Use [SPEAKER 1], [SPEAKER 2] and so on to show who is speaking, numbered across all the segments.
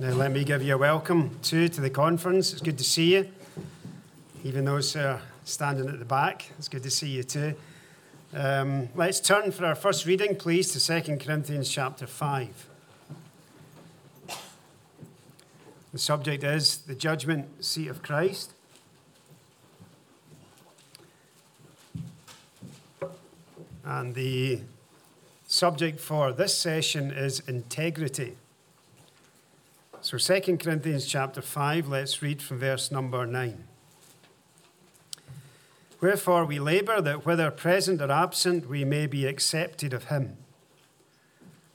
[SPEAKER 1] Now, let me give you a welcome too to the conference. It's good to see you, even those who are standing at the back. It's good to see you too. Um, let's turn for our first reading, please, to 2 Corinthians chapter 5. The subject is the judgment seat of Christ. And the subject for this session is integrity. So 2 Corinthians chapter 5, let's read from verse number 9. Wherefore we labour that whether present or absent we may be accepted of him.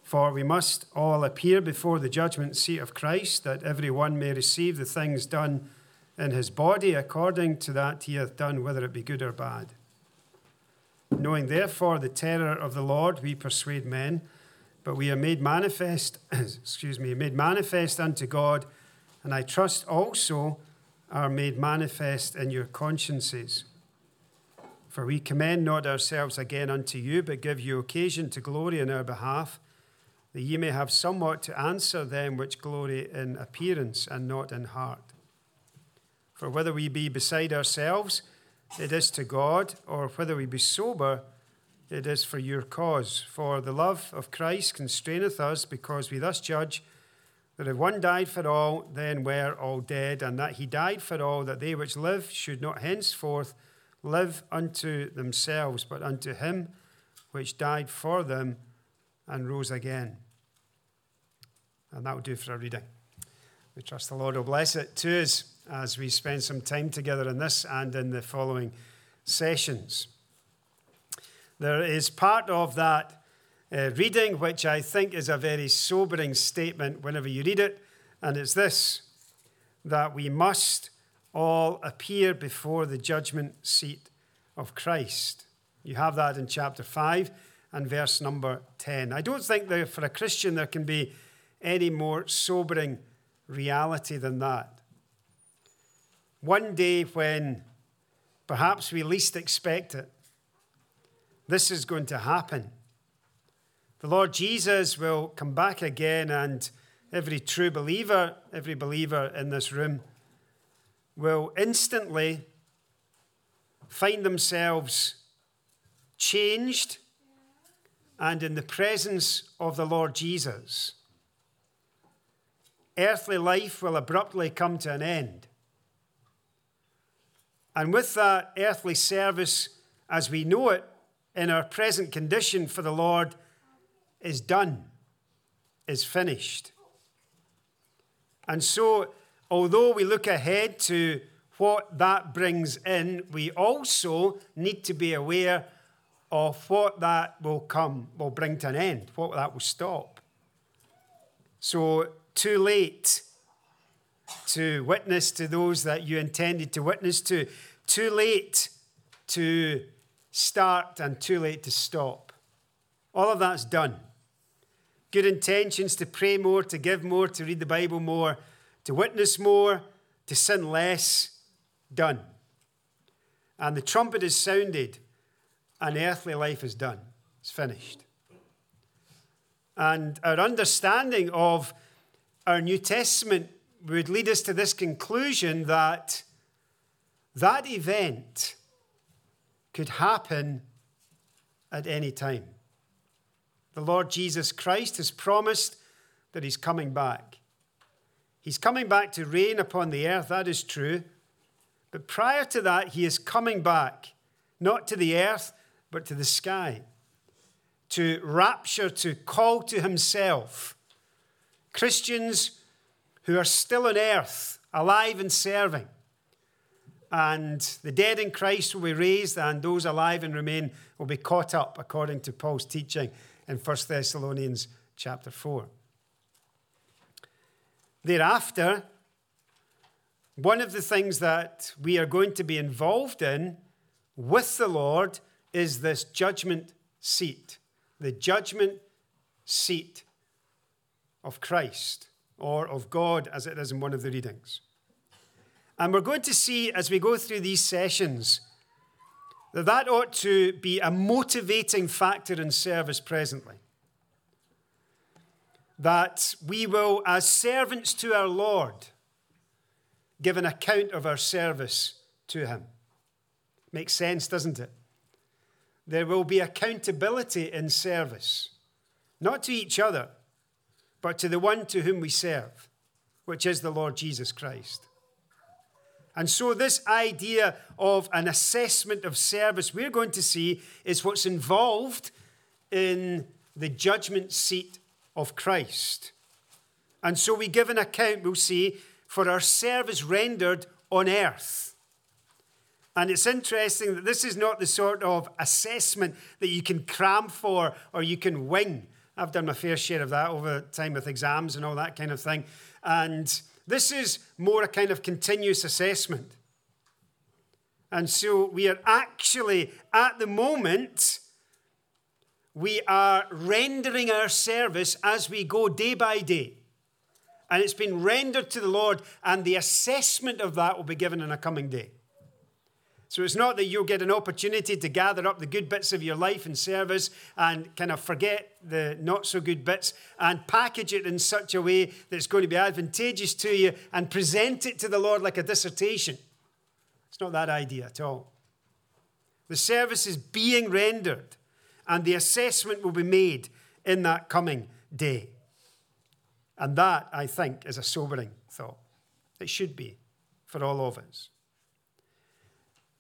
[SPEAKER 1] For we must all appear before the judgment seat of Christ, that every one may receive the things done in his body according to that he hath done, whether it be good or bad. Knowing therefore the terror of the Lord, we persuade men but we are made manifest, excuse me, made manifest unto God, and I trust also are made manifest in your consciences. For we commend not ourselves again unto you, but give you occasion to glory in our behalf, that ye may have somewhat to answer them which glory in appearance and not in heart. For whether we be beside ourselves, it is to God, or whether we be sober, it is for your cause. For the love of Christ constraineth us, because we thus judge that if one died for all, then were all dead, and that he died for all, that they which live should not henceforth live unto themselves, but unto him which died for them and rose again. And that will do for our reading. We trust the Lord will bless it to us as we spend some time together in this and in the following sessions. There is part of that uh, reading which I think is a very sobering statement whenever you read it, and it's this that we must all appear before the judgment seat of Christ. You have that in chapter 5 and verse number 10. I don't think that for a Christian there can be any more sobering reality than that. One day when perhaps we least expect it, this is going to happen. The Lord Jesus will come back again, and every true believer, every believer in this room, will instantly find themselves changed and in the presence of the Lord Jesus. Earthly life will abruptly come to an end. And with that earthly service as we know it, in our present condition for the Lord is done, is finished. And so, although we look ahead to what that brings in, we also need to be aware of what that will come, will bring to an end, what that will stop. So, too late to witness to those that you intended to witness to, too late to start and too late to stop. All of that's done. Good intentions to pray more, to give more, to read the Bible more, to witness more, to sin less, done. And the trumpet is sounded, and earthly life is done. It's finished. And our understanding of our New Testament would lead us to this conclusion that that event could happen at any time. The Lord Jesus Christ has promised that He's coming back. He's coming back to reign upon the earth, that is true. But prior to that, He is coming back, not to the earth, but to the sky, to rapture, to call to Himself Christians who are still on earth, alive and serving and the dead in Christ will be raised, and those alive and remain will be caught up, according to Paul's teaching in 1 Thessalonians chapter 4. Thereafter, one of the things that we are going to be involved in with the Lord is this judgment seat, the judgment seat of Christ, or of God, as it is in one of the readings. And we're going to see as we go through these sessions that that ought to be a motivating factor in service presently. that we will, as servants to our Lord, give an account of our service to Him. Makes sense, doesn't it? There will be accountability in service, not to each other, but to the one to whom we serve, which is the Lord Jesus Christ. And so, this idea of an assessment of service we're going to see is what's involved in the judgment seat of Christ. And so, we give an account, we'll see, for our service rendered on earth. And it's interesting that this is not the sort of assessment that you can cram for or you can wing. I've done my fair share of that over time with exams and all that kind of thing. And this is more a kind of continuous assessment. And so we are actually, at the moment, we are rendering our service as we go day by day. And it's been rendered to the Lord, and the assessment of that will be given in a coming day. So it's not that you'll get an opportunity to gather up the good bits of your life and service and kind of forget the not so good bits and package it in such a way that it's going to be advantageous to you and present it to the Lord like a dissertation. It's not that idea at all. The service is being rendered and the assessment will be made in that coming day. And that, I think, is a sobering thought. It should be for all of us.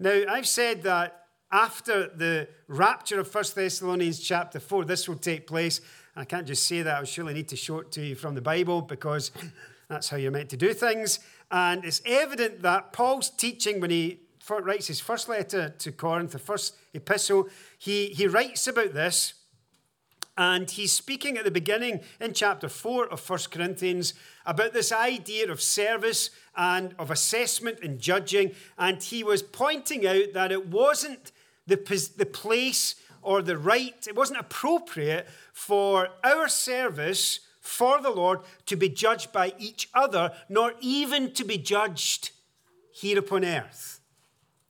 [SPEAKER 1] Now, I've said that after the rapture of 1 Thessalonians chapter 4, this will take place. I can't just say that, I surely need to show it to you from the Bible because that's how you're meant to do things. And it's evident that Paul's teaching when he writes his first letter to Corinth, the first epistle, he, he writes about this. And he's speaking at the beginning in chapter 4 of 1 Corinthians about this idea of service and of assessment and judging. And he was pointing out that it wasn't the, the place or the right, it wasn't appropriate for our service for the Lord to be judged by each other, nor even to be judged here upon earth.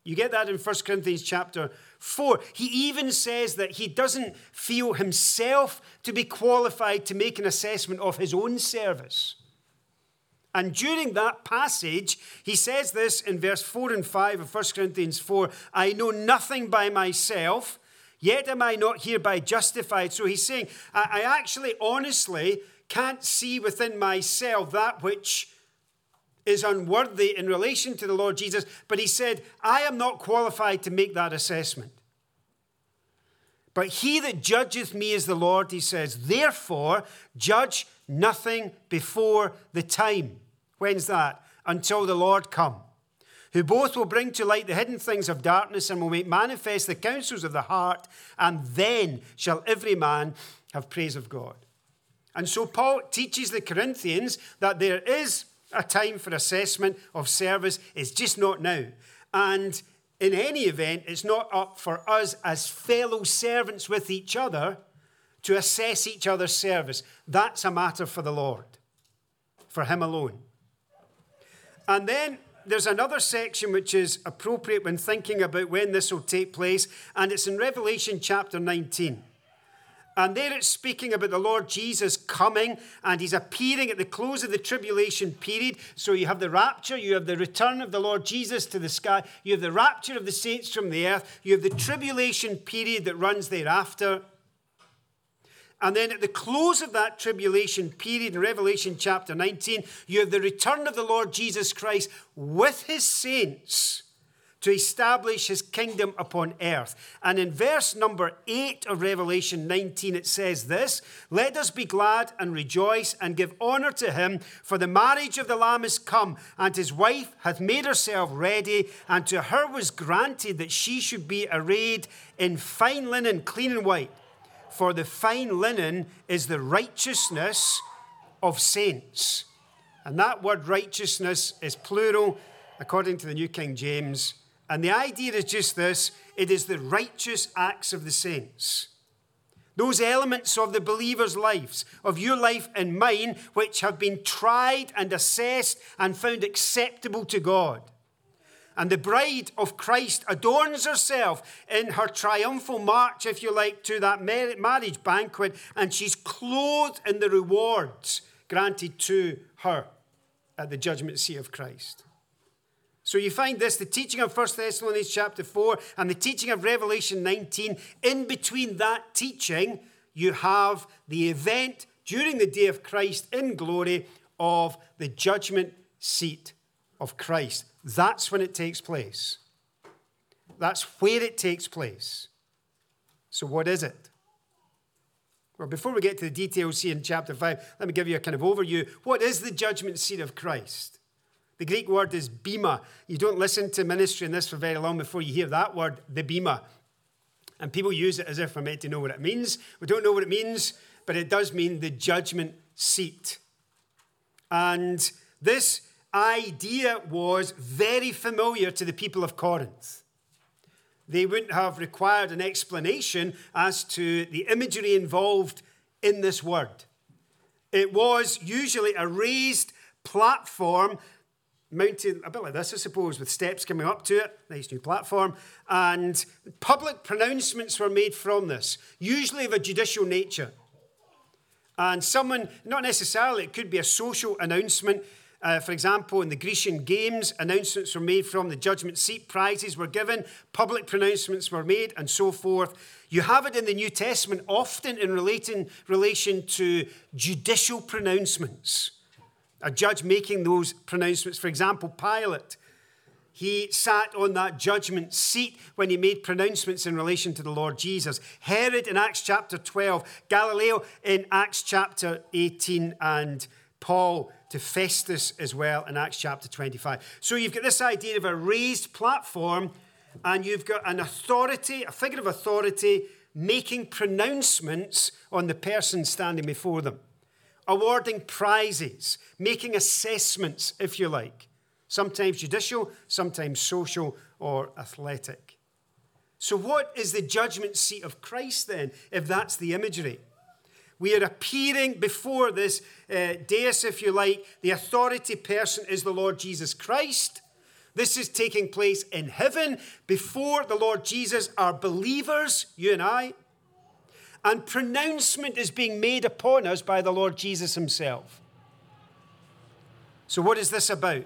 [SPEAKER 1] You get that in 1 Corinthians chapter 4. He even says that he doesn't feel himself to be qualified to make an assessment of his own service. And during that passage, he says this in verse 4 and 5 of 1 Corinthians 4 I know nothing by myself, yet am I not hereby justified. So he's saying, I actually honestly can't see within myself that which is unworthy in relation to the Lord Jesus, but he said, I am not qualified to make that assessment. But he that judgeth me is the Lord, he says, therefore judge nothing before the time When's that? Until the Lord come, who both will bring to light the hidden things of darkness and will make manifest the counsels of the heart, and then shall every man have praise of God. And so Paul teaches the Corinthians that there is a time for assessment of service, is just not now. And in any event, it's not up for us as fellow servants with each other to assess each other's service. That's a matter for the Lord, for Him alone. And then there's another section which is appropriate when thinking about when this will take place, and it's in Revelation chapter 19. And there it's speaking about the Lord Jesus coming and he's appearing at the close of the tribulation period. So you have the rapture, you have the return of the Lord Jesus to the sky, you have the rapture of the saints from the earth, you have the tribulation period that runs thereafter. And then at the close of that tribulation period in Revelation chapter 19, you have the return of the Lord Jesus Christ with his saints to establish his kingdom upon earth. And in verse number 8 of Revelation 19, it says this Let us be glad and rejoice and give honor to him, for the marriage of the Lamb is come, and his wife hath made herself ready, and to her was granted that she should be arrayed in fine linen, clean and white. For the fine linen is the righteousness of saints. And that word righteousness is plural according to the New King James. And the idea is just this it is the righteous acts of the saints. Those elements of the believer's lives, of your life and mine, which have been tried and assessed and found acceptable to God. And the bride of Christ adorns herself in her triumphal march, if you like, to that marriage banquet, and she's clothed in the rewards granted to her at the judgment seat of Christ. So you find this, the teaching of 1 Thessalonians chapter 4 and the teaching of Revelation 19. In between that teaching, you have the event during the day of Christ in glory of the judgment seat of Christ. That's when it takes place. That's where it takes place. So, what is it? Well, before we get to the details here in chapter 5, let me give you a kind of overview. What is the judgment seat of Christ? The Greek word is bema. You don't listen to ministry in this for very long before you hear that word, the bema. And people use it as if we're meant to know what it means. We don't know what it means, but it does mean the judgment seat. And this idea was very familiar to the people of Corinth. They wouldn't have required an explanation as to the imagery involved in this word. It was usually a raised platform mounted a bit like this, I suppose, with steps coming up to it. Nice new platform. And public pronouncements were made from this, usually of a judicial nature. And someone, not necessarily, it could be a social announcement. Uh, for example, in the Grecian Games, announcements were made from the judgment seat, prizes were given, public pronouncements were made, and so forth. You have it in the New Testament often in relating, relation to judicial pronouncements a judge making those pronouncements. For example, Pilate, he sat on that judgment seat when he made pronouncements in relation to the Lord Jesus. Herod in Acts chapter 12, Gallio in Acts chapter 18, and Paul to Festus as well in Acts chapter 25. So you've got this idea of a raised platform, and you've got an authority, a figure of authority, making pronouncements on the person standing before them awarding prizes, making assessments, if you like, sometimes judicial, sometimes social or athletic. So, what is the judgment seat of Christ then, if that's the imagery? We are appearing before this uh, dais, if you like. The authority person is the Lord Jesus Christ. This is taking place in heaven before the Lord Jesus our believers, you and I and pronouncement is being made upon us by the Lord Jesus himself. So, what is this about?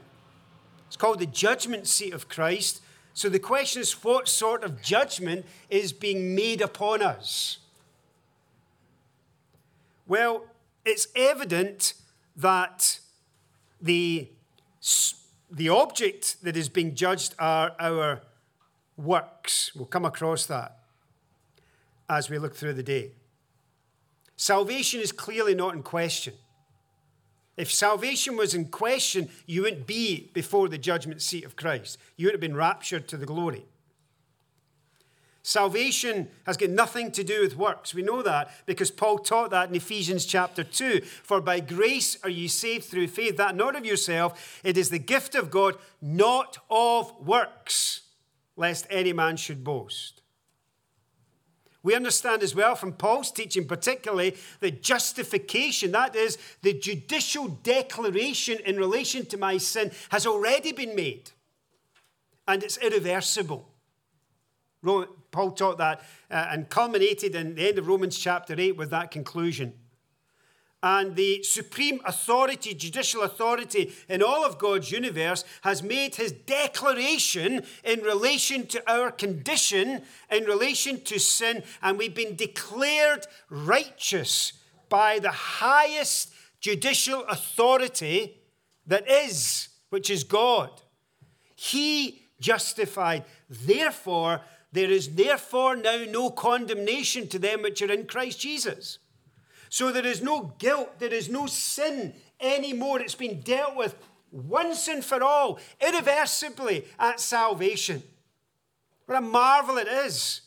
[SPEAKER 1] It's called the judgment seat of Christ. So, the question is what sort of judgment is being made upon us? Well, it's evident that the, the object that is being judged are our works. We'll come across that as we look through the day. Salvation is clearly not in question. If salvation was in question, you wouldn't be before the judgment seat of Christ. You would have been raptured to the glory. Salvation has got nothing to do with works. We know that because Paul taught that in Ephesians chapter 2. For by grace are you saved through faith, that not of yourself, it is the gift of God, not of works, lest any man should boast. We understand as well from Paul's teaching, particularly, that justification, that is, the judicial declaration in relation to my sin, has already been made. And it's irreversible. Paul taught that uh, and culminated in the end of Romans chapter 8 with that conclusion and the supreme authority, judicial authority in all of God's universe, has made his declaration in relation to our condition, in relation to sin, and we've been declared righteous by the highest judicial authority that is, which is God. He justified. Therefore, there is therefore now no condemnation to them which are in Christ Jesus. So there is no guilt, there is no sin anymore. It's been dealt with once and for all, irreversibly at salvation. What a marvel it is.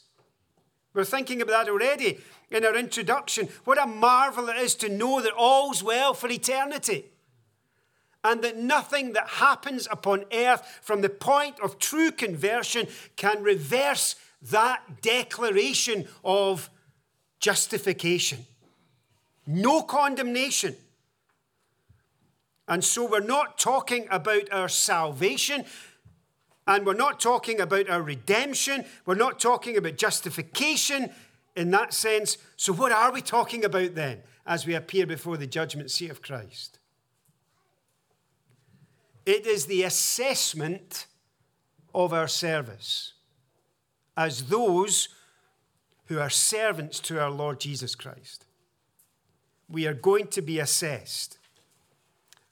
[SPEAKER 1] We're thinking about that already in our introduction. What a marvel it is to know that all's well for eternity. And that nothing that happens upon earth from the point of true conversion can reverse that declaration of justification no condemnation. And so we're not talking about our salvation And we're not talking about our redemption, we're not talking about justification in that sense. So, what are we talking about then as we appear before the judgment seat of Christ? It is the assessment of our service as those who are servants to our Lord Jesus Christ. We are going to be assessed.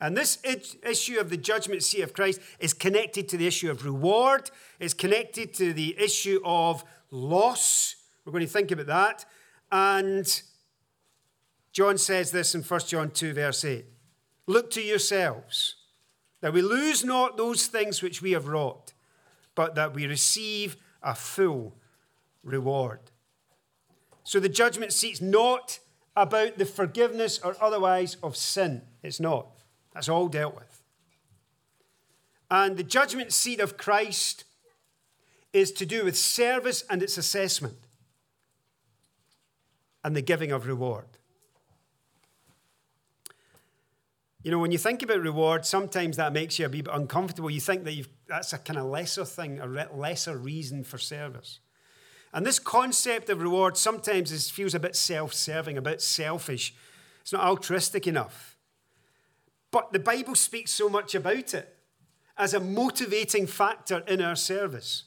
[SPEAKER 1] And this issue of the judgment seat of Christ is connected to the issue of reward, it's connected to the issue of loss. We're going to think about that. And John says this in 1 John 2, verse 8 Look to yourselves, that we lose not those things which we have wrought, but that we receive a full reward. So the judgment seat's not about the forgiveness or otherwise of sin. It's not. That's all dealt with. And the judgment seat of Christ is to do with service and its assessment and the giving of reward. You know, when you think about reward, sometimes that makes you a bit uncomfortable. You think that that's a kind of lesser thing, a lesser reason for service. And this concept of reward sometimes is, feels a bit self serving, a bit selfish. It's not altruistic enough. But the Bible speaks so much about it as a motivating factor in our service.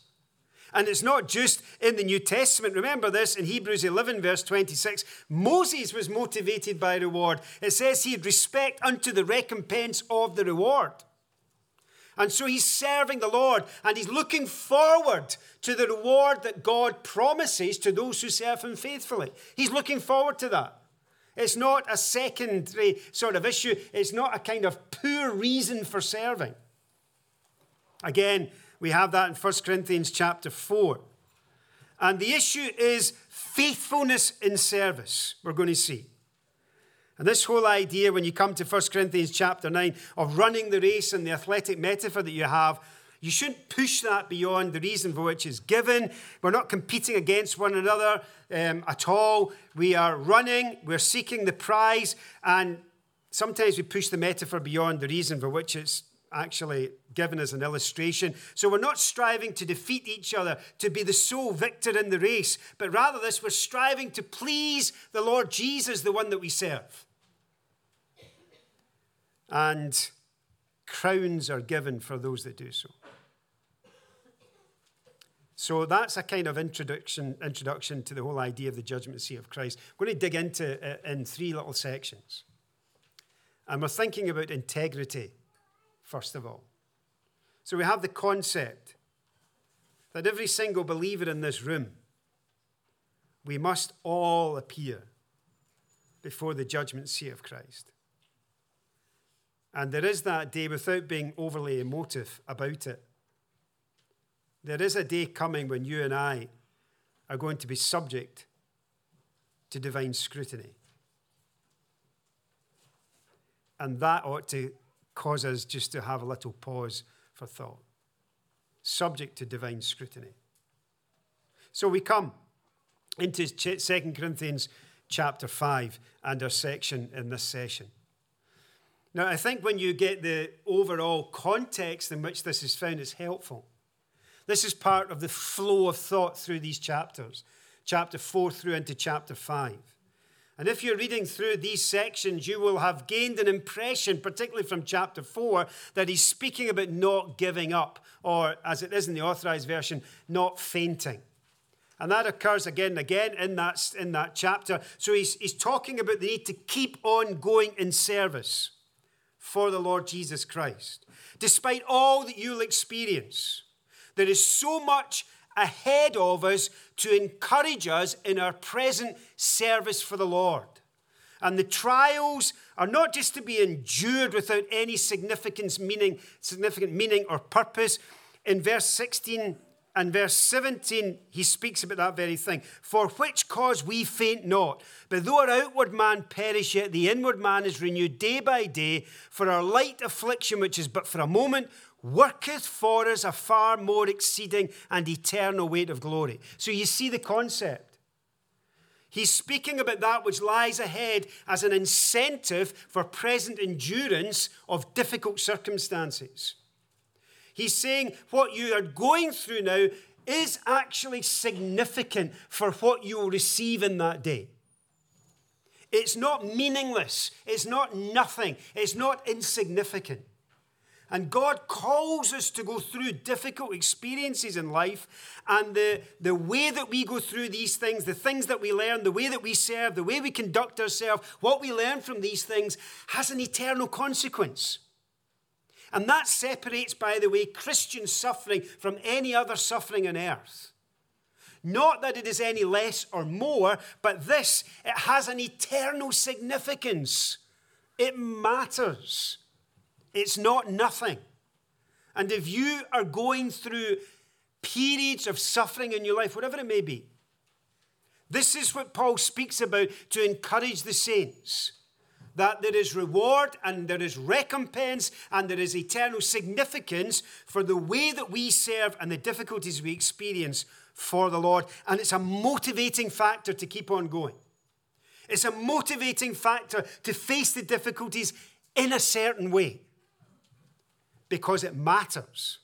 [SPEAKER 1] And it's not just in the New Testament. Remember this in Hebrews 11, verse 26. Moses was motivated by reward. It says he had respect unto the recompense of the reward. And so he's serving the Lord and he's looking forward to the reward that God promises to those who serve him faithfully. He's looking forward to that. It's not a secondary sort of issue, it's not a kind of poor reason for serving. Again, we have that in 1 Corinthians chapter 4. And the issue is faithfulness in service, we're going to see. And this whole idea, when you come to 1 Corinthians chapter 9, of running the race and the athletic metaphor that you have, you shouldn't push that beyond the reason for which it's given. We're not competing against one another um, at all. We are running, we're seeking the prize, and sometimes we push the metaphor beyond the reason for which it's actually given as an illustration. So we're not striving to defeat each other, to be the sole victor in the race, but rather this, we're striving to please the Lord Jesus, the one that we serve. And crowns are given for those that do so. So that's a kind of introduction, introduction to the whole idea of the judgment seat of Christ. We're going to dig into it uh, in three little sections. And we're thinking about integrity first of all. So we have the concept that every single believer in this room, we must all appear before the judgment seat of Christ. And there is that day without being overly emotive about it. There is a day coming when you and I are going to be subject to divine scrutiny. And that ought to cause us just to have a little pause for thought, subject to divine scrutiny. So we come into 2 Corinthians chapter 5 and our section in this session. Now, I think when you get the overall context in which this is found, it's helpful. This is part of the flow of thought through these chapters, chapter 4 through into chapter 5. And if you're reading through these sections, you will have gained an impression, particularly from chapter 4, that he's speaking about not giving up, or as it is in the authorized version, not fainting. And that occurs again and again in that, in that chapter. So he's, he's talking about the need to keep on going in service for the Lord Jesus Christ. Despite all that you'll experience, there is so much ahead of us to encourage us in our present service for the Lord. And the trials are not just to be endured without any significance, meaning, significant meaning or purpose. In verse 16 and verse 17, he speaks about that very thing. For which cause we faint not. But though our outward man perish, yet the inward man is renewed day by day. For our light affliction, which is but for a moment, worketh for us a far more exceeding and eternal weight of glory. So you see the concept. He's speaking about that which lies ahead as an incentive for present endurance of difficult circumstances. He's saying what you are going through now is actually significant for what you will receive in that day. It's not meaningless. It's not nothing. It's not insignificant. And God calls us to go through difficult experiences in life. And the, the way that we go through these things, the things that we learn, the way that we serve, the way we conduct ourselves, what we learn from these things has an eternal consequence. And that separates, by the way, Christian suffering from any other suffering on earth. Not that it is any less or more, but this, it has an eternal significance. It matters. It's not nothing. And if you are going through periods of suffering in your life, whatever it may be, this is what Paul speaks about to encourage the saints that there is reward and there is recompense and there is eternal significance for the way that we serve and the difficulties we experience for the Lord. And it's a motivating factor to keep on going. It's a motivating factor to face the difficulties in a certain way because it matters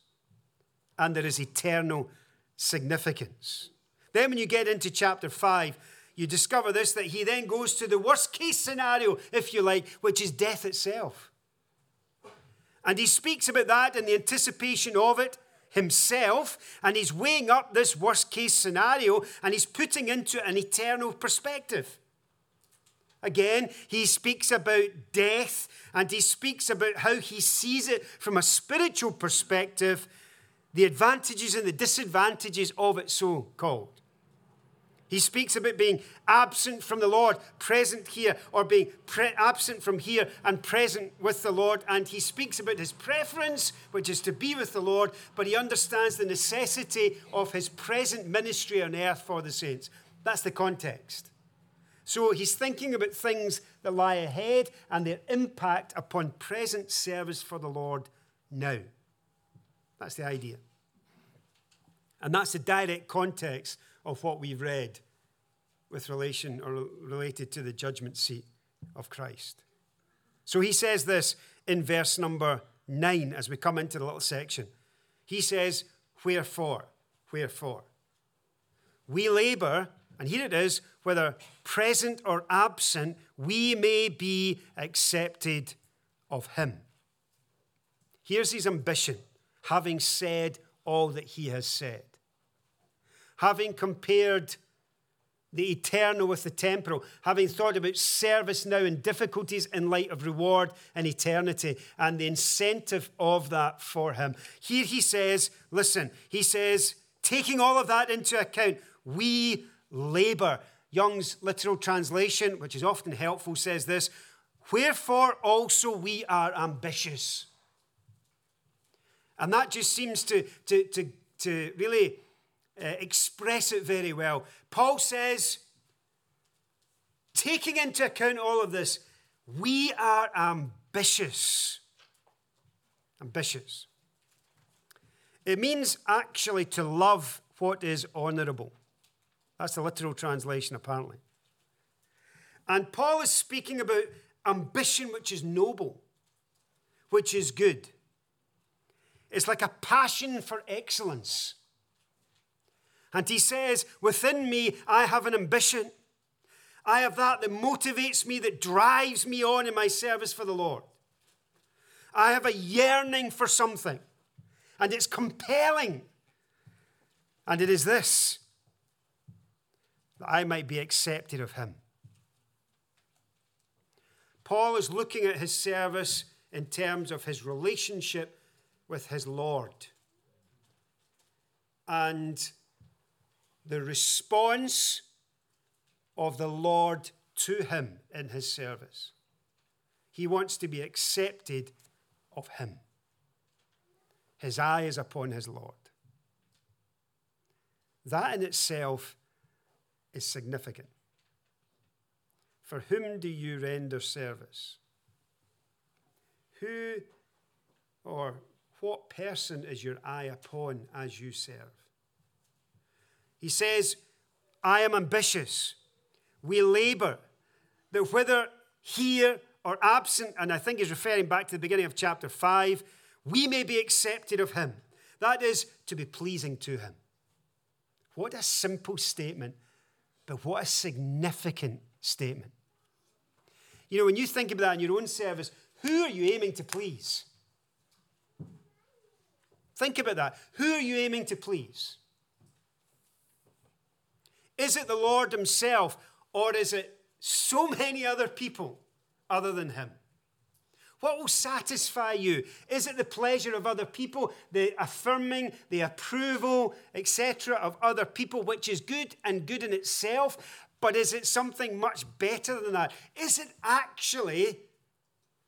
[SPEAKER 1] and there is eternal significance. Then, when you get into chapter 5, you discover this that he then goes to the worst case scenario, if you like, which is death itself. And he speaks about that in the anticipation of it himself, and he's weighing up this worst case scenario and he's putting into an eternal perspective. Again, he speaks about death and he speaks about how he sees it from a spiritual perspective, the advantages and the disadvantages of it, so called. He speaks about being absent from the Lord, present here, or being pre- absent from here and present with the Lord. And he speaks about his preference, which is to be with the Lord, but he understands the necessity of his present ministry on earth for the saints. That's the context. So he's thinking about things that lie ahead and their impact upon present service for the Lord now. That's the idea. And that's the direct context of what we've read with relation or related to the judgment seat of Christ. So he says this in verse number nine as we come into the little section. He says, Wherefore? Wherefore? We labor, and here it is, whether present or absent, we may be accepted of him. Here's his ambition, having said all that he has said having compared the eternal with the temporal, having thought about service now and difficulties in light of reward and eternity and the incentive of that for him. Here he says, listen, he says, taking all of that into account, we labor. Young's literal translation, which is often helpful, says this Wherefore also we are ambitious. And that just seems to, to, to, to really uh, express it very well. Paul says, taking into account all of this, we are ambitious. Ambitious. It means actually to love what is honorable. That's the literal translation, apparently. And Paul is speaking about ambition which is noble, which is good. It's like a passion for excellence. And he says, Within me, I have an ambition. I have that that motivates me, that drives me on in my service for the Lord. I have a yearning for something, and it's compelling. And it is this that I might be accepted of Him. Paul is looking at his service in terms of his relationship with his Lord. And the response of the Lord to him in his service. He wants to be accepted of him. His eye is upon his Lord. That in itself is significant. For whom do you render service? Who or what person is your eye upon as you serve? He says, I am ambitious. We labor. That whether here or absent, and I think he's referring back to the beginning of chapter 5, we may be accepted of him. That is to be pleasing to Him. What a simple statement, but what a significant statement. You know, when you think about that in your own service, who are you aiming to please? Think about that. Who are you aiming to please? Is it the Lord Himself, or is it so many other people other than Him? What will satisfy you? Is it the pleasure of other people, the affirming, the approval, etc., of other people, which is good and good in itself? But is it something much better than that? Is it actually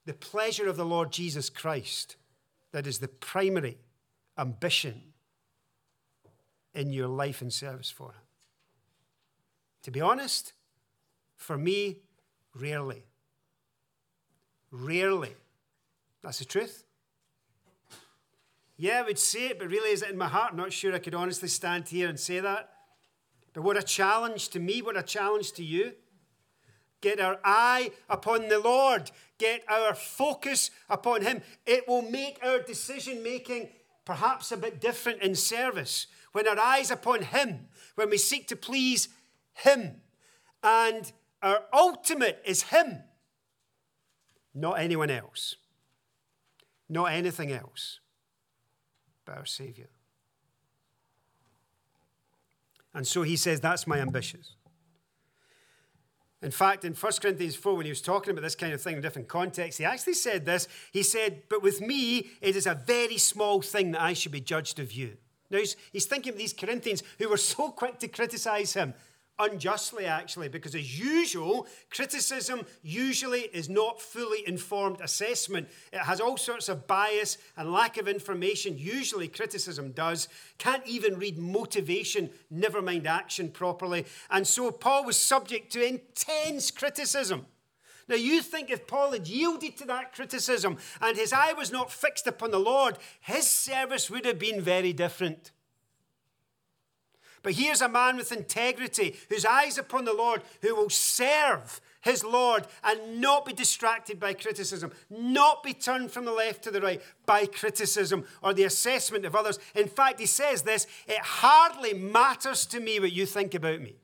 [SPEAKER 1] the pleasure of the Lord Jesus Christ that is the primary ambition in your life and service for Him? To be honest, for me, rarely. Rarely. That's the truth. Yeah, I would say it, but really, is it in my heart? I'm not sure I could honestly stand here and say that. But what a challenge to me, what a challenge to you. Get our eye upon the Lord, get our focus upon Him. It will make our decision making perhaps a bit different in service. When our eyes upon Him, when we seek to please Him, and our ultimate is Him, not anyone else, not anything else, but our Savior. And so he says, That's my ambitions. In fact, in 1 Corinthians 4, when he was talking about this kind of thing in different contexts, he actually said this. He said, But with me, it is a very small thing that I should be judged of you. Now, he's, he's thinking of these Corinthians who were so quick to criticize him unjustly, actually, because as usual, criticism usually is not fully informed assessment. It has all sorts of bias and lack of information. Usually, criticism does. Can't even read motivation, never mind action properly. And so, Paul was subject to intense criticism. Now, you think if Paul had yielded to that criticism and his eye was not fixed upon the Lord, his service would have been very different. But here's a man with integrity, whose eyes upon the Lord, who will serve his Lord and not be distracted by criticism, not be turned from the left to the right by criticism or the assessment of others. In fact, he says this it hardly matters to me what you think about me.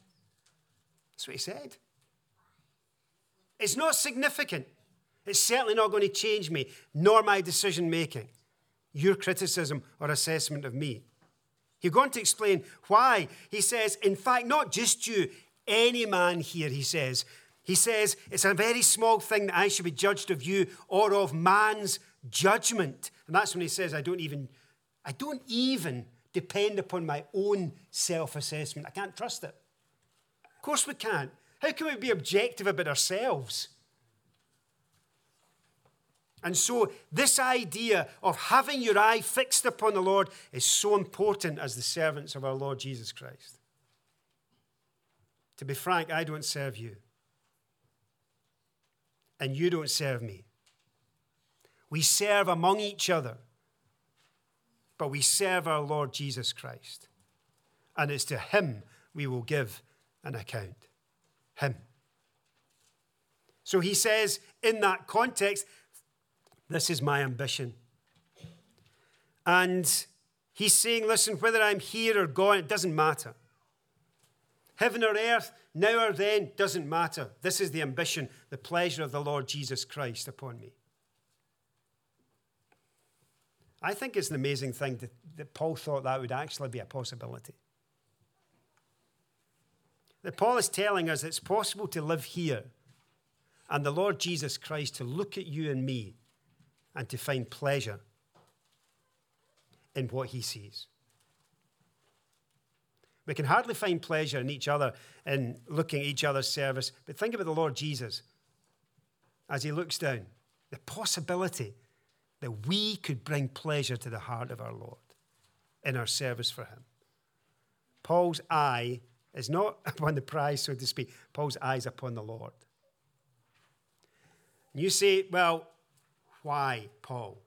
[SPEAKER 1] That's what he said. It's not significant. It's certainly not going to change me, nor my decision making, your criticism or assessment of me. He's going to explain why. He says, in fact, not just you, any man here, he says. He says, it's a very small thing that I should be judged of you or of man's judgment. And that's when he says, I don't even, I don't even depend upon my own self-assessment. I can't trust it. Of course we can't. How can we be objective about ourselves? And so, this idea of having your eye fixed upon the Lord is so important as the servants of our Lord Jesus Christ. To be frank, I don't serve you, and you don't serve me. We serve among each other, but we serve our Lord Jesus Christ. And it's to Him we will give an account. Him. So he says, in that context, this is my ambition. And he's saying, listen, whether I'm here or gone, it doesn't matter. Heaven or earth, now or then, doesn't matter. This is the ambition, the pleasure of the Lord Jesus Christ upon me. I think it's an amazing thing that, that Paul thought that would actually be a possibility. That Paul is telling us it's possible to live here and the Lord Jesus Christ to look at you and me and to find pleasure in what he sees. We can hardly find pleasure in each other in looking at each other's service, but think about the Lord Jesus as he looks down. The possibility that we could bring pleasure to the heart of our Lord in our service for him. Paul's eye is not upon the prize, so to speak. Paul's eye is upon the Lord. And you say, well, why, Paul,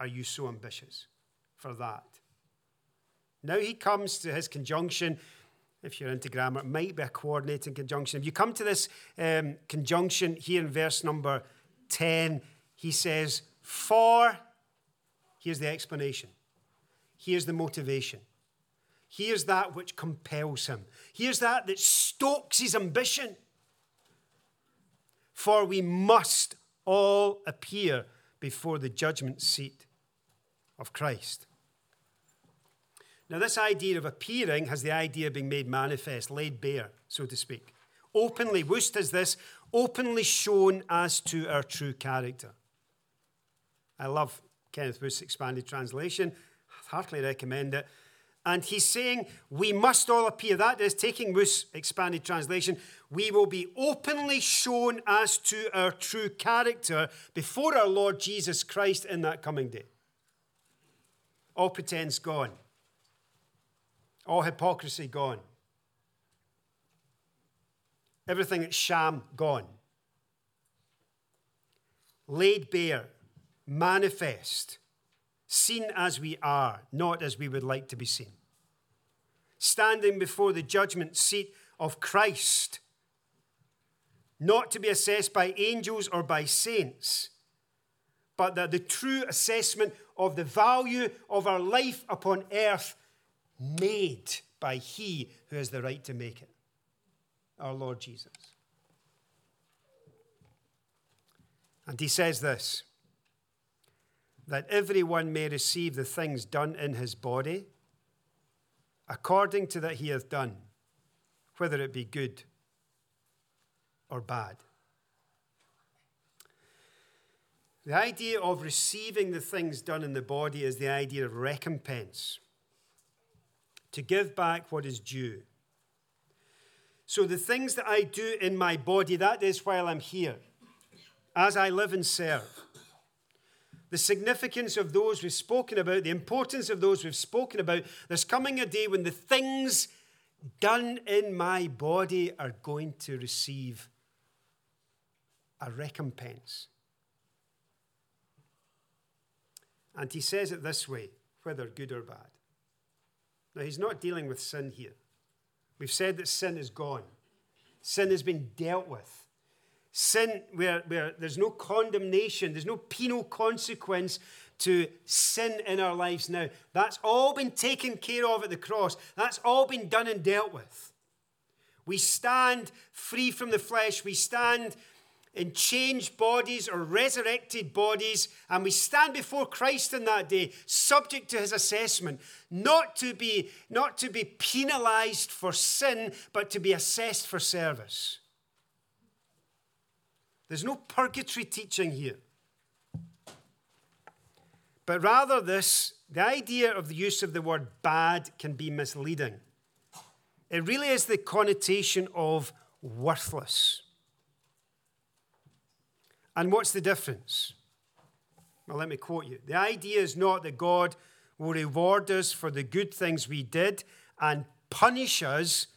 [SPEAKER 1] are you so ambitious for that? Now he comes to his conjunction. If you're into grammar, it might be a coordinating conjunction. If you come to this um, conjunction here in verse number 10, he says, For, here's the explanation. Here's the motivation. Here's that which compels him. Here's that that stokes his ambition. For we must all appear before the judgment seat of Christ. Now, this idea of appearing has the idea of being made manifest, laid bare, so to speak. Openly, Wuest is this, openly shown as to our true character. I love Kenneth Wuest's expanded translation. I heartily recommend it. And he's saying, we must all appear. That is, taking Wuest's expanded translation, we will be openly shown as to our true character before our Lord Jesus Christ in that coming day. All pretense gone. All hypocrisy gone. Everything that's sham gone. Laid bare, manifest, seen as we are, not as we would like to be seen. Standing before the judgment seat of Christ, not to be assessed by angels or by saints, but that the true assessment of the value of our life upon earth made by He who has the right to make it, our Lord Jesus. And He says this that everyone may receive the things done in His body according to that He hath done, whether it be good or bad. The idea of receiving the things done in the body is the idea of recompense to give back what is due. So, the things that I do in my body, that is while I'm here, as I live and serve. The significance of those we've spoken about, the importance of those we've spoken about, there's coming a day when the things done in my body are going to receive a recompense. And he says it this way, whether good or bad. Now, he's not dealing with sin here. We've said that sin is gone, sin has been dealt with. Sin, where, where there's no condemnation, there's no penal consequence to sin in our lives now. That's all been taken care of at the cross. That's all been done and dealt with. We stand free from the flesh. We stand in changed bodies or resurrected bodies, and we stand before Christ in that day, subject to his assessment, not to be, not to be penalized for sin, but to be assessed for service. There's no purgatory teaching here. But rather, this, the idea of the use of the word bad can be misleading. It really is the connotation of worthless. And what's the difference? Well, let me quote you. The idea is not that God will reward us for the good things we did and punish us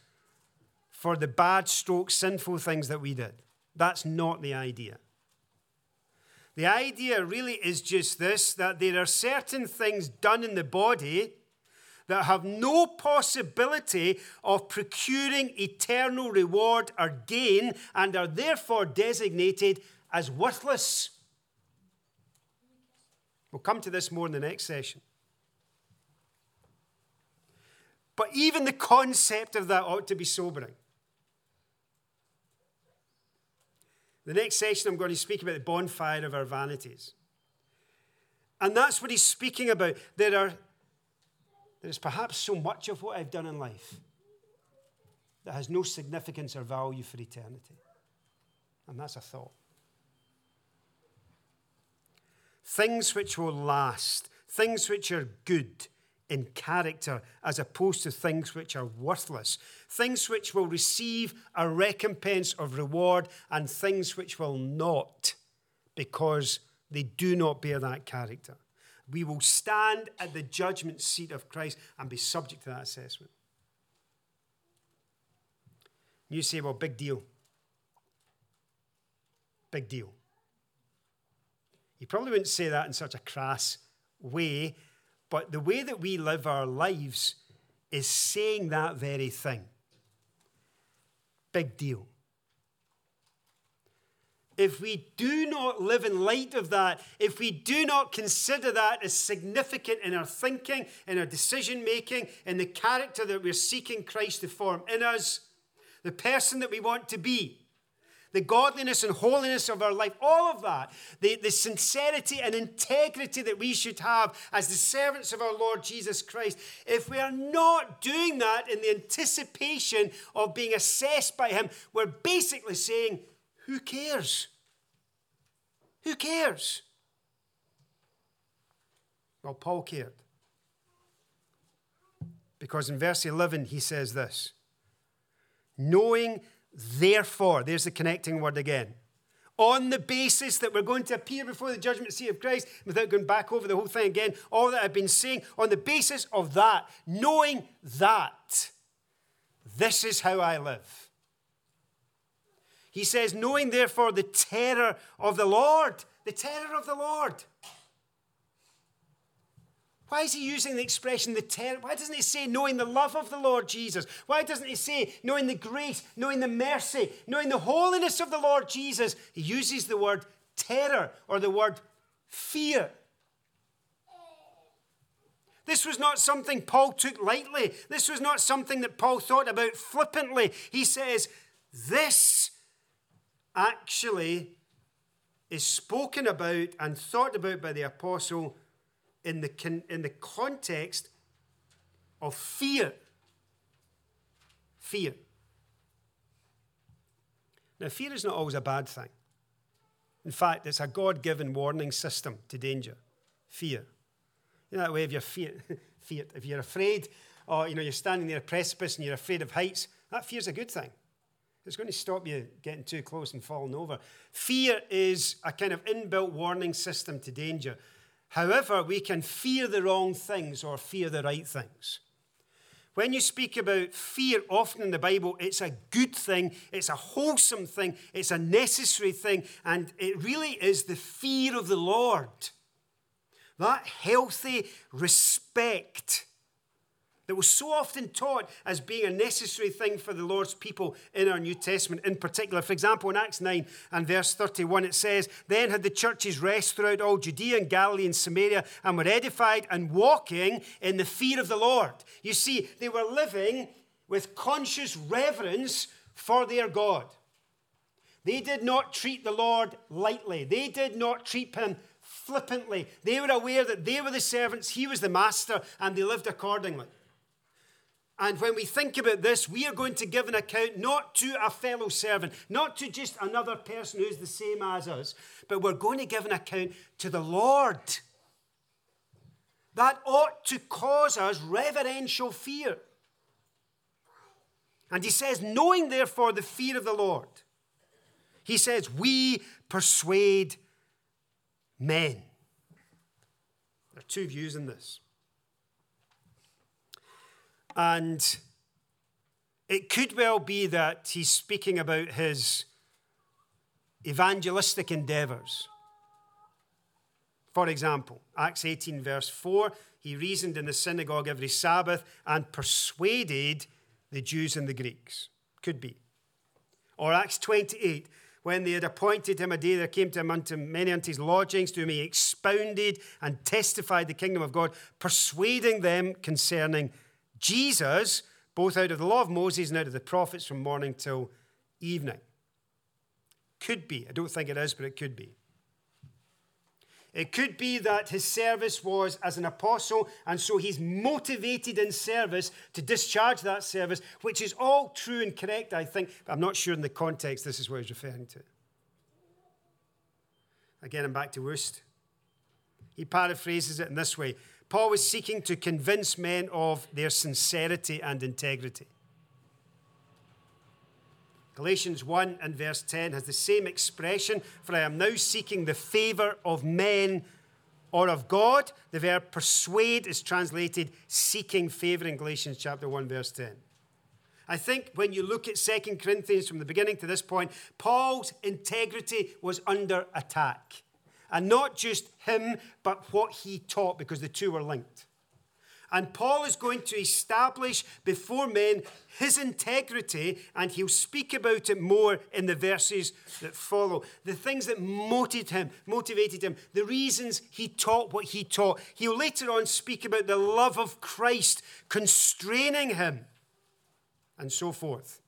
[SPEAKER 1] for the bad stroke sinful things that we did. That's not the idea. The idea really is just this that there are certain things done in the body that have no possibility of procuring eternal reward or gain and are therefore designated as worthless. We'll come to this more in the next session. But even the concept of that ought to be sobering. The next session, I'm going to speak about the bonfire of our vanities. And that's what he's speaking about. There, are, there is perhaps so much of what I've done in life that has no significance or value for eternity. And that's a thought. things which will last, things which are good in character, as opposed to things which are worthless, things which will receive a recompense of reward, and things which will not, because they do not bear that character. We will stand at the judgment seat of Christ and be subject to that assessment. You say, well, big deal. Big deal. You probably wouldn't say that in such a crass way, but the way that we live our lives is saying that very thing. Big deal. if we do not live in light of that, if we do not consider that as significant in our thinking, in our decision making, in the character that we're seeking Christ to form in us, the person that we want to be, the godliness and holiness of our life, all of that, the, the sincerity and integrity that we should have as the servants of our Lord Jesus Christ, if we are not doing that in the anticipation of being assessed by Him, we're basically saying, who cares? Who cares? Well, Paul cared. Because in verse 11, he says this Knowing, therefore, there's the connecting word again, on the basis that we're going to appear before the judgment seat of Christ, without going back over the whole thing again, all that I've been saying, on the basis of that, knowing that, this is how I live. He says, knowing therefore the terror of the Lord, the terror of the Lord. Why is he using the expression the terror? Why doesn't he say knowing the love of the Lord Jesus? Why doesn't he say knowing the grace, knowing the mercy, knowing the holiness of the Lord Jesus? He uses the word terror or the word fear. This was not something Paul took lightly. This was not something that Paul thought about flippantly. He says, This actually is spoken about and thought about by the apostle in the, in the context of fear. Fear. Now, fear is not always a bad thing. In fact, it's a God given warning system to danger. Fear. You know that way, if you're fear, fear, if you're afraid, or you know, you're standing near a precipice and you're afraid of heights, that fear's a good thing. It's going to stop you getting too close and falling over. Fear is a kind of inbuilt warning system to danger. However, we can fear the wrong things or fear the right things. When you speak about fear, often in the Bible, it's a good thing, it's a wholesome thing, it's a necessary thing, and it really is the fear of the Lord. That healthy respect that was so often taught as being a necessary thing for the Lord's people in our New Testament in particular. For example, in Acts 9 and verse 31, it says, Then had the churches rest throughout all Judea and Galilee and Samaria and were edified and walking in the fear of the Lord. You see, they were living with conscious reverence for their God. They did not treat the Lord lightly, they did not treat him flippantly. They were aware that they were the servants, he was the master, and they lived accordingly. And when we think about this, we are going to give an account not to a fellow servant, not to just another person who's the same as us, but we're going to give an account to the Lord. That ought to cause us reverential fear. And he says, knowing therefore the fear of the Lord, he says, we persuade men. There are two views in this. And it could well be that he's speaking about his evangelistic endeavors. For example, Acts 18, verse 4, he reasoned in the synagogue every Sabbath and persuaded the Jews and the Greeks. Could be. Or Acts 28, when they had appointed him a day, there came to him unto many unto his lodgings, to whom he expounded and testified the kingdom of God, persuading them concerning Jesus, both out of the law of Moses and out of the prophets from morning till evening. Could be. I don't think it is, but it could be. It could be that his service was as an apostle, and so he's motivated in service to discharge that service, which is all true and correct, I think, but I'm not sure in the context this is what he's referring to. Again, I'm back to Wuest. He paraphrases it in this way Paul was seeking to convince men of their sincerity and integrity. Galatians 1 and verse 10 has the same expression, for I am now seeking the favor of men or of God. The verb persuade is translated seeking favor in Galatians chapter 1, verse 10. I think when you look at 2 Corinthians from the beginning to this point, Paul's integrity was under attack. And not just him, but what he taught, because the two were linked. And Paul is going to establish before men his integrity, and he'll speak about it more in the verses that follow. The things that motivated him, motivated him, the reasons he taught what he taught. He'll later on speak about the love of Christ constraining him, and so forth.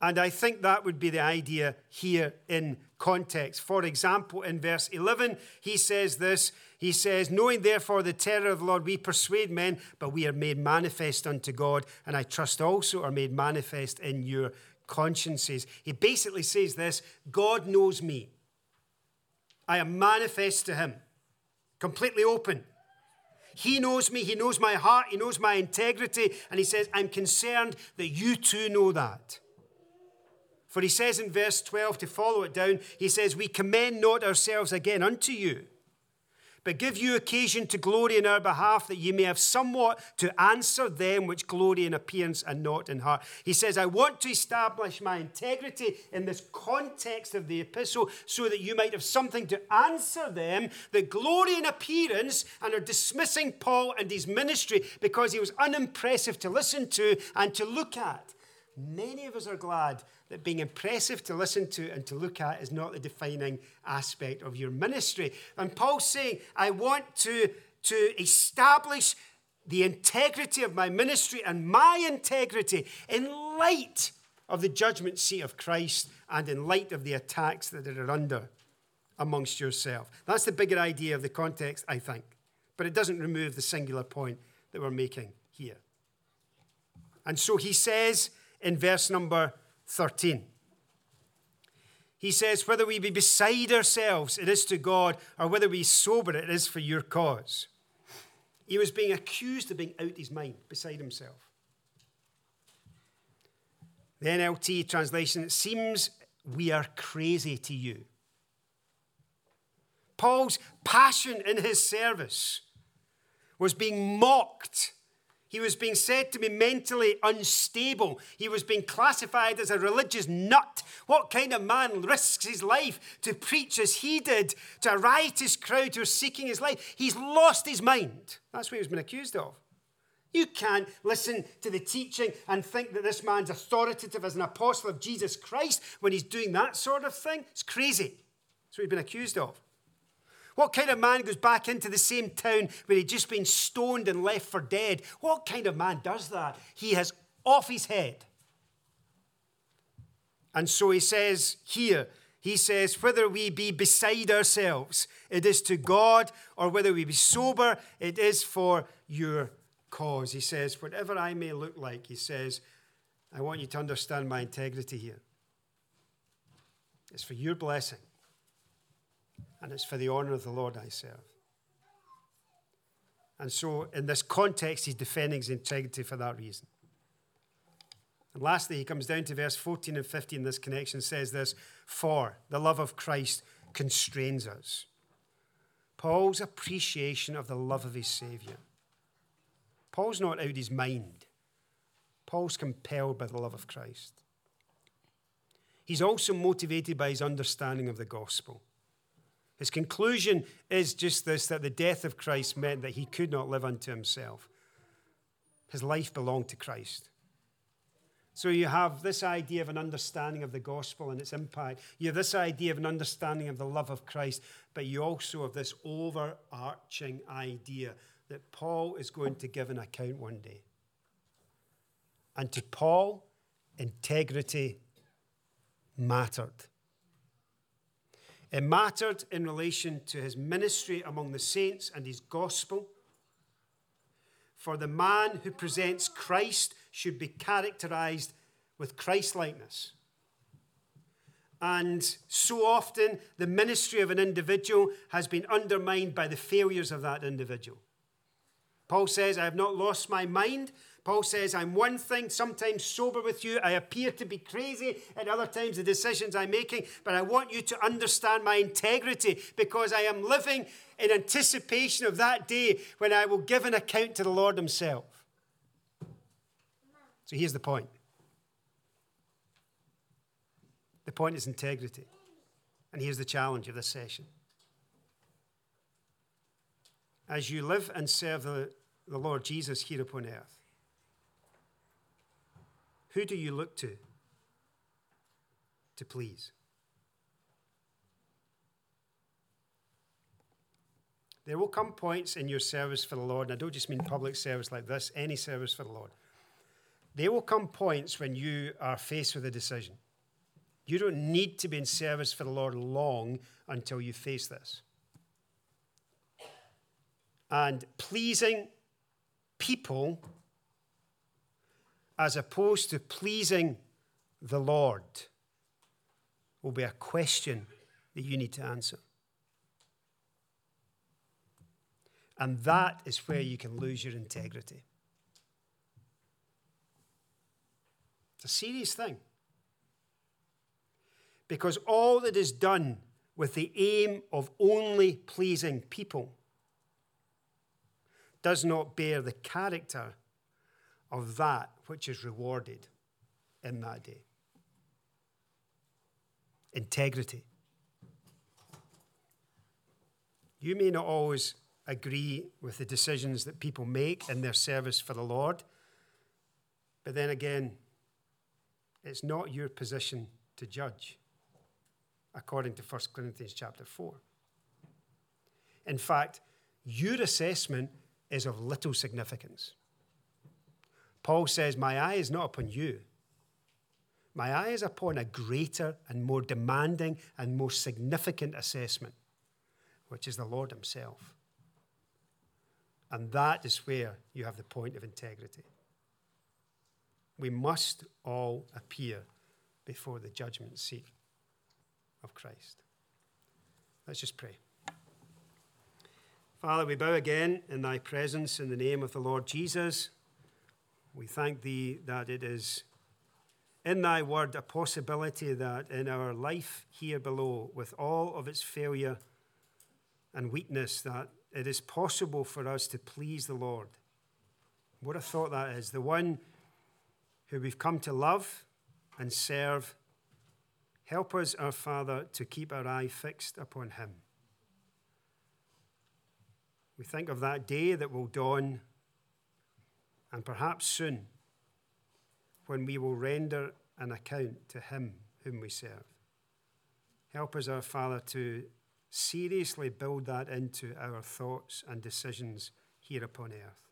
[SPEAKER 1] And I think that would be the idea here in context. For example, in verse 11, he says this He says, Knowing therefore the terror of the Lord, we persuade men, but we are made manifest unto God, and I trust also are made manifest in your consciences. He basically says this God knows me. I am manifest to him, completely open. He knows me, He knows my heart, He knows my integrity, and He says, I'm concerned that you too know that. For he says in verse 12, to follow it down, he says, We commend not ourselves again unto you, but give you occasion to glory in our behalf, that ye may have somewhat to answer them which glory in appearance and not in heart. He says, I want to establish my integrity in this context of the epistle so that you might have something to answer them that glory in appearance and are dismissing Paul and his ministry because he was unimpressive to listen to and to look at. Many of us are glad that being impressive to listen to and to look at is not the defining aspect of your ministry. And Paul's saying, I want to, to establish the integrity of my ministry and my integrity in light of the judgment seat of Christ and in light of the attacks that are under amongst yourself. That's the bigger idea of the context, I think. But it doesn't remove the singular point that we're making here. And so he says in verse number 13. He says, Whether we be beside ourselves, it is to God, or whether we sober, it is for your cause. He was being accused of being out of his mind, beside himself. The NLT translation, it seems we are crazy to you. Paul's passion in his service was being mocked he was being said to be mentally unstable. He was being classified as a religious nut. What kind of man risks his life to preach as he did to a riotous crowd who are seeking his life? He's lost his mind. That's what he was being accused of. You can't listen to the teaching and think that this man's authoritative as an apostle of Jesus Christ when he's doing that sort of thing. It's crazy. That's what he's been accused of. What kind of man goes back into the same town where he'd just been stoned and left for dead? What kind of man does that? He has off his head. And so he says here, he says, whether we be beside ourselves, it is to God, or whether we be sober, it is for your cause. He says, whatever I may look like, he says, I want you to understand my integrity here. It's for your blessing and it's for the honor of the Lord I serve. And so, in this context, he's defending his integrity for that reason. And lastly, he comes down to verse 14 and 15 in this connection says this For the love of Christ constrains us. Paul's appreciation of the love of his Savior. Paul's not out of his mind, Paul's compelled by the love of Christ. He's also motivated by his understanding of the gospel. His conclusion is just this that the death of Christ meant that he could not live unto himself. His life belonged to Christ. So you have this idea of an understanding of the gospel and its impact. You have this idea of an understanding of the love of Christ, but you also have this overarching idea that Paul is going to give an account one day. And to Paul, integrity mattered. It mattered in relation to his ministry among the saints and his gospel. For the man who presents Christ should be characterized with Christlikeness. And so often, the ministry of an individual has been undermined by the failures of that individual. Paul says, I have not lost my mind, Paul says, I'm one thing, sometimes sober with you. I appear to be crazy at other times, the decisions I'm making, but I want you to understand my integrity because I am living in anticipation of that day when I will give an account to the Lord Himself. So here's the point the point is integrity. And here's the challenge of this session. As you live and serve the the Lord Jesus here upon earth? Who do you look to to please? There will come points in your service for the Lord, and I don't just mean public service like this, any service for the Lord. There will come points when you are faced with a decision. You don't need to be in service for the Lord long until you face this. And pleasing people as opposed to pleasing the Lord will be a question that you need to answer. And that is where you can lose your integrity. It's a serious thing. Because all that is done with the aim of only pleasing people does not bear the character of that which is rewarded in that day. Integrity. You may not always agree with the decisions that people make in their service for the Lord, but then again, it's not your position to judge, according to 1 Corinthians chapter 4. In fact, your assessment is of little significance. Paul says, My eye is not upon you. My eye is upon a greater and more demanding and more significant assessment, which is the Lord Himself. And that is where you have the point of integrity. We must all appear before the judgment seat of Christ. Let's just pray. Father, we bow again in thy presence in the name of the Lord Jesus. We thank thee that it is in thy word a possibility that in our life here below, with all of its failure and weakness, that it is possible for us to please the Lord. What a thought that is. The one who we've come to love and serve. Help us, our Father, to keep our eye fixed upon him. We think of that day that will dawn and perhaps soon, when we will render an account to Him whom we serve. Help us, our Father, to seriously build that into our thoughts and decisions here upon earth.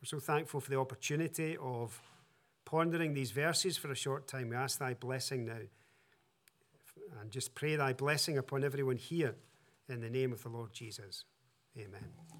[SPEAKER 1] We're so thankful for the opportunity of pondering these verses for a short time. We ask Thy blessing now and just pray Thy blessing upon everyone here in the name of the Lord Jesus. Amen.